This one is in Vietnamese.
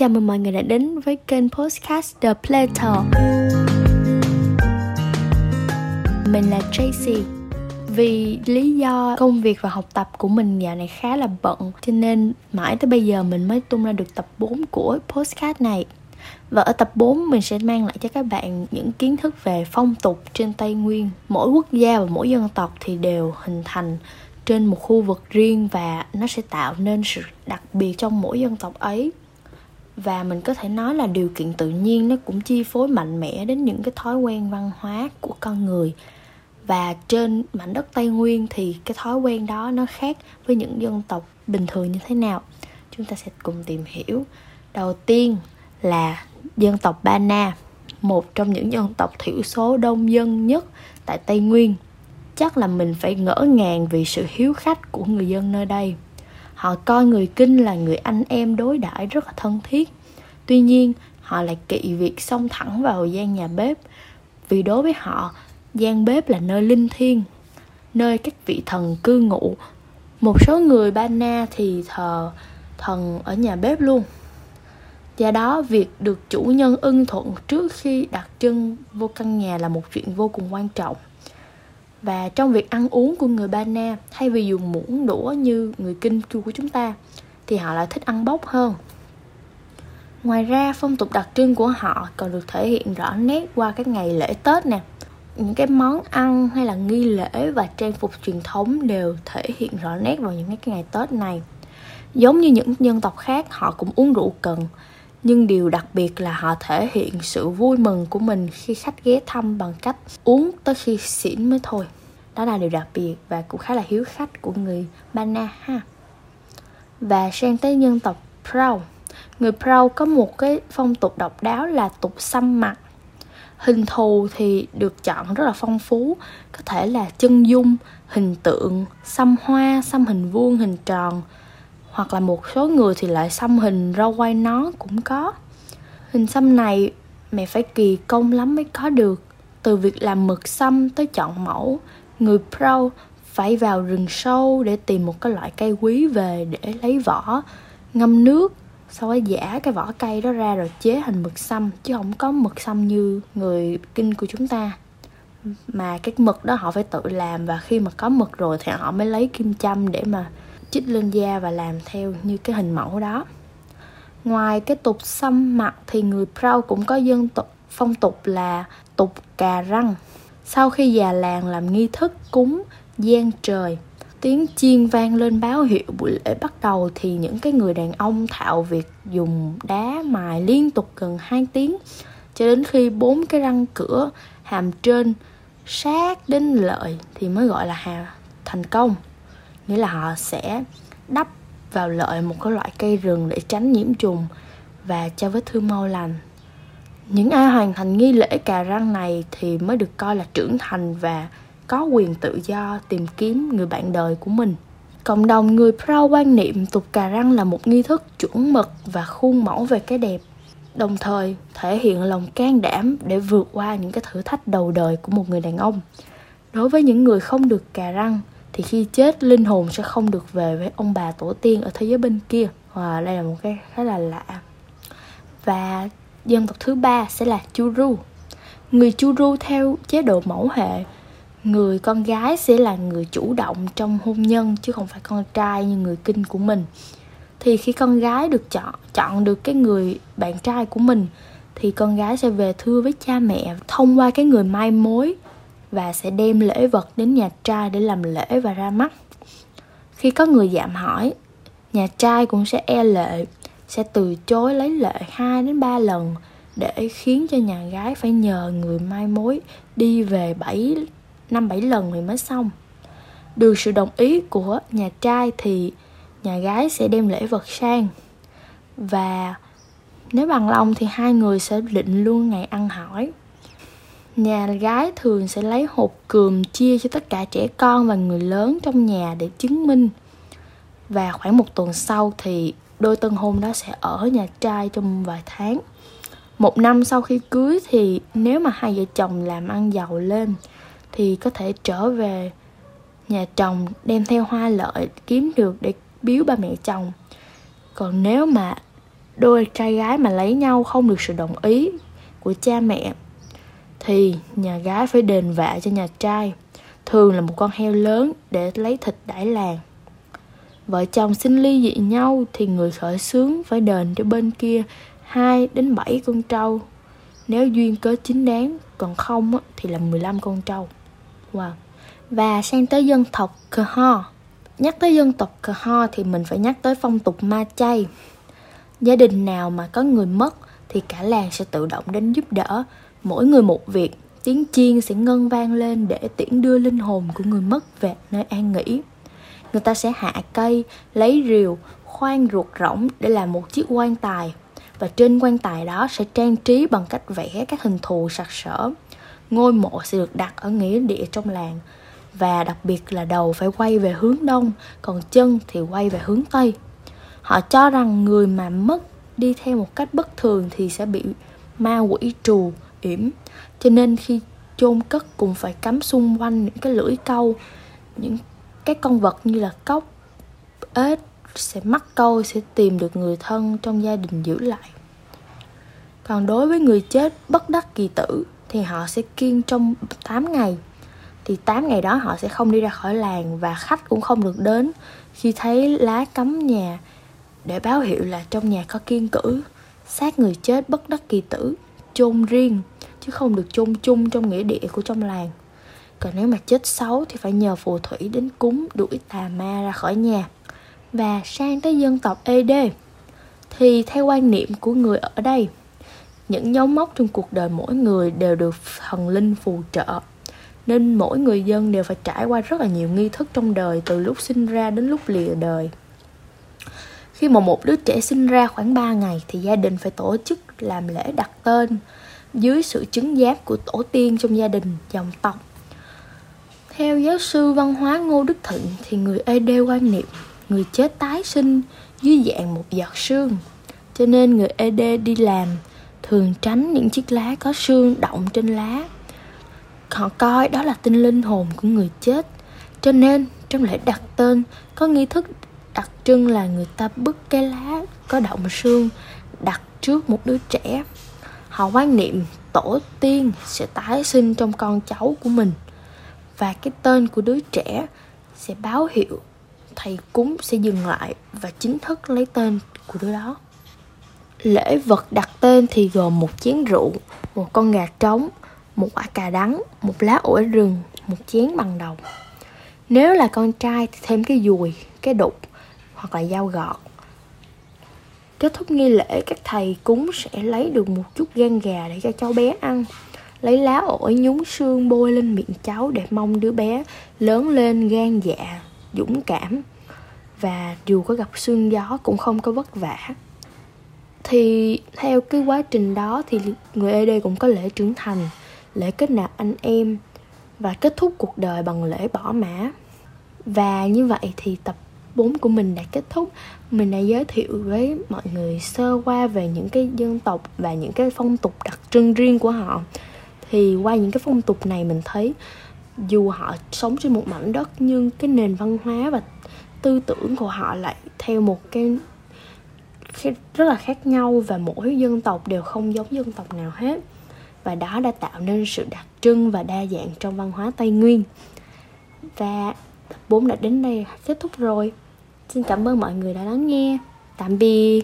Chào mừng mọi người đã đến với kênh podcast The Plato. Mình là Tracy. Vì lý do công việc và học tập của mình dạo này khá là bận, Cho nên mãi tới bây giờ mình mới tung ra được tập 4 của podcast này. Và ở tập 4 mình sẽ mang lại cho các bạn những kiến thức về phong tục trên Tây Nguyên. Mỗi quốc gia và mỗi dân tộc thì đều hình thành trên một khu vực riêng và nó sẽ tạo nên sự đặc biệt trong mỗi dân tộc ấy và mình có thể nói là điều kiện tự nhiên nó cũng chi phối mạnh mẽ đến những cái thói quen văn hóa của con người. Và trên mảnh đất tây nguyên thì cái thói quen đó nó khác với những dân tộc bình thường như thế nào? Chúng ta sẽ cùng tìm hiểu. Đầu tiên là dân tộc ba na, một trong những dân tộc thiểu số đông dân nhất tại tây nguyên. Chắc là mình phải ngỡ ngàng vì sự hiếu khách của người dân nơi đây họ coi người kinh là người anh em đối đãi rất là thân thiết. Tuy nhiên, họ lại kỵ việc xông thẳng vào gian nhà bếp, vì đối với họ, gian bếp là nơi linh thiêng, nơi các vị thần cư ngụ. Một số người ba na thì thờ thần ở nhà bếp luôn. Do đó, việc được chủ nhân ưng thuận trước khi đặt chân vô căn nhà là một chuyện vô cùng quan trọng và trong việc ăn uống của người ba na, thay vì dùng muỗng đũa như người kinh Chu của chúng ta, thì họ lại thích ăn bốc hơn. Ngoài ra, phong tục đặc trưng của họ còn được thể hiện rõ nét qua các ngày lễ tết nè. Những cái món ăn hay là nghi lễ và trang phục truyền thống đều thể hiện rõ nét vào những cái ngày tết này. Giống như những dân tộc khác, họ cũng uống rượu cần nhưng điều đặc biệt là họ thể hiện sự vui mừng của mình khi khách ghé thăm bằng cách uống tới khi xỉn mới thôi. Đó là điều đặc biệt và cũng khá là hiếu khách của người Bana ha. Và sang tới dân tộc Prau. Người Prau có một cái phong tục độc đáo là tục xăm mặt. Hình thù thì được chọn rất là phong phú, có thể là chân dung, hình tượng, xăm hoa, xăm hình vuông, hình tròn hoặc là một số người thì lại xăm hình rau quay nón cũng có. Hình xăm này mẹ phải kỳ công lắm mới có được. Từ việc làm mực xăm tới chọn mẫu, người pro phải vào rừng sâu để tìm một cái loại cây quý về để lấy vỏ. Ngâm nước, sau đó giả cái vỏ cây đó ra rồi chế thành mực xăm, chứ không có mực xăm như người kinh của chúng ta. Mà cái mực đó họ phải tự làm và khi mà có mực rồi thì họ mới lấy kim châm để mà chích lên da và làm theo như cái hình mẫu đó. Ngoài cái tục xăm mặt thì người Prau cũng có dân tục, phong tục là tục cà răng. Sau khi già làng làm nghi thức cúng gian trời, tiếng chiên vang lên báo hiệu buổi lễ bắt đầu thì những cái người đàn ông thạo việc dùng đá mài liên tục gần 2 tiếng, cho đến khi bốn cái răng cửa, hàm trên, sát đến lợi thì mới gọi là hà thành công nghĩa là họ sẽ đắp vào lợi một cái loại cây rừng để tránh nhiễm trùng và cho vết thương mau lành. Những ai hoàn thành nghi lễ cà răng này thì mới được coi là trưởng thành và có quyền tự do tìm kiếm người bạn đời của mình. Cộng đồng người pro quan niệm tục cà răng là một nghi thức chuẩn mực và khuôn mẫu về cái đẹp, đồng thời thể hiện lòng can đảm để vượt qua những cái thử thách đầu đời của một người đàn ông. Đối với những người không được cà răng thì khi chết, linh hồn sẽ không được về với ông bà tổ tiên ở thế giới bên kia. Và đây là một cái khá là lạ. Và dân tộc thứ ba sẽ là Churu người Churu theo chế độ mẫu hệ, người con gái sẽ là người chủ động trong hôn nhân, chứ không phải con trai như người kinh của mình. Thì khi con gái được chọn chọn được cái người bạn trai của mình, thì con gái sẽ về thưa với cha mẹ thông qua cái người mai mối và sẽ đem lễ vật đến nhà trai để làm lễ và ra mắt khi có người dạm hỏi, nhà trai cũng sẽ e lệ, sẽ từ chối lấy lệ 2 đến 3 lần để khiến cho nhà gái phải nhờ người mai mối đi về 7 năm 7 lần thì mới xong. Được sự đồng ý của nhà trai thì nhà gái sẽ đem lễ vật sang. Và nếu bằng lòng thì hai người sẽ định luôn ngày ăn hỏi. Nhà gái thường sẽ lấy hộp cườm chia cho tất cả trẻ con và người lớn trong nhà để chứng minh. Và khoảng một tuần sau thì đôi tân hôn đó sẽ ở nhà trai trong vài tháng. Một năm sau khi cưới thì nếu mà hai vợ chồng làm ăn giàu lên thì có thể trở về nhà chồng đem theo hoa lợi kiếm được để biếu ba mẹ chồng còn nếu mà đôi trai gái mà lấy nhau không được sự đồng ý của cha mẹ thì nhà gái phải đền vạ cho nhà trai, thường là một con heo lớn để lấy thịt đãi làng. Vợ chồng xin ly dị nhau thì người khởi xướng phải đền cho bên kia 2 đến 7 con trâu. Nếu duyên cớ chính đáng, còn không thì là 15 con trâu. Wow. và sang tới dân tộc Cờ Ho. Nhắc tới dân tộc Cờ Ho thì mình phải nhắc tới phong tục ma chay. Gia đình nào mà có người mất thì cả làng sẽ tự động đến giúp đỡ mỗi người một việc, tiếng chiên sẽ ngân vang lên để tiễn đưa linh hồn của người mất về nơi an nghỉ. Người ta sẽ hạ cây, lấy rìu, khoan ruột rỗng để làm một chiếc quan tài, và trên quan tài đó sẽ trang trí bằng cách vẽ các hình thù sặc sỡ. Ngôi mộ sẽ được đặt ở nghĩa địa trong làng, và đặc biệt là đầu phải quay về hướng đông, còn chân thì quay về hướng tây. Họ cho rằng người mà mất đi theo một cách bất thường thì sẽ bị ma quỷ trù yểm. Cho nên khi chôn cất cũng phải cắm xung quanh những cái lưỡi câu, những cái con vật như là cốc, ếch sẽ mắc câu, sẽ tìm được người thân trong gia đình giữ lại. Còn đối với người chết bất đắc kỳ tử thì họ sẽ kiên trong 8 ngày. Thì 8 ngày đó họ sẽ không đi ra khỏi làng và khách cũng không được đến. Khi thấy lá cấm nhà để báo hiệu là trong nhà có kiên cử sát người chết bất đắc kỳ tử chôn riêng, chứ không được chôn chung trong nghĩa địa của trong làng. Còn nếu mà chết xấu thì phải nhờ phù thủy đến cúng đuổi tà ma ra khỏi nhà và sang tới dân tộc ED thì theo quan niệm của người ở đây, những dấu mốc trong cuộc đời mỗi người đều được thần linh phù trợ, nên mỗi người dân đều phải trải qua rất là nhiều nghi thức trong đời từ lúc sinh ra đến lúc lìa đời khi mà một đứa trẻ sinh ra khoảng 3 ngày thì gia đình phải tổ chức làm lễ đặt tên dưới sự chứng giám của tổ tiên trong gia đình, dòng tộc. Theo giáo sư văn hóa Ngô Đức Thịnh thì người ED quan niệm người chết tái sinh dưới dạng một giọt sương. Cho nên người ED đi làm thường tránh những chiếc lá có sương động trên lá. Họ coi đó là tinh linh hồn của người chết. Cho nên trong lễ đặt tên có nghi thức đặc trưng là người ta bứt cái lá có động xương đặt trước một đứa trẻ. Họ quan niệm tổ tiên sẽ tái sinh trong con cháu của mình và cái tên của đứa trẻ sẽ báo hiệu thầy cúng sẽ dừng lại và chính thức lấy tên của đứa đó. Lễ vật đặt tên thì gồm một chén rượu, một con gà trống, một quả cà đắng, một lá ổi rừng, một chén bằng đồng. Nếu là con trai thì thêm cái dùi, cái đục hoặc là dao gọt. Kết thúc nghi lễ, các thầy cúng sẽ lấy được một chút gan gà để cho cháu bé ăn. Lấy lá ổi, nhúng xương, bôi lên miệng cháu để mong đứa bé lớn lên gan dạ dũng cảm. Và dù có gặp sương gió cũng không có vất vả. Thì theo cái quá trình đó thì người ED cũng có lễ trưởng thành, lễ kết nạp anh em và kết thúc cuộc đời bằng lễ bỏ mã. Và như vậy thì tập 4 của mình đã kết thúc. Mình đã giới thiệu với mọi người sơ qua về những cái dân tộc và những cái phong tục đặc trưng riêng của họ. Thì qua những cái phong tục này mình thấy, dù họ sống trên một mảnh đất nhưng cái nền văn hóa và tư tưởng của họ lại theo một cái rất là khác nhau và mỗi dân tộc đều không giống dân tộc nào hết. Và đó đã tạo nên sự đặc trưng và đa dạng trong văn hóa Tây Nguyên. Và 4 đã đến đây kết thúc rồi. Xin cảm ơn mọi người đã lắng nghe. Tạm biệt.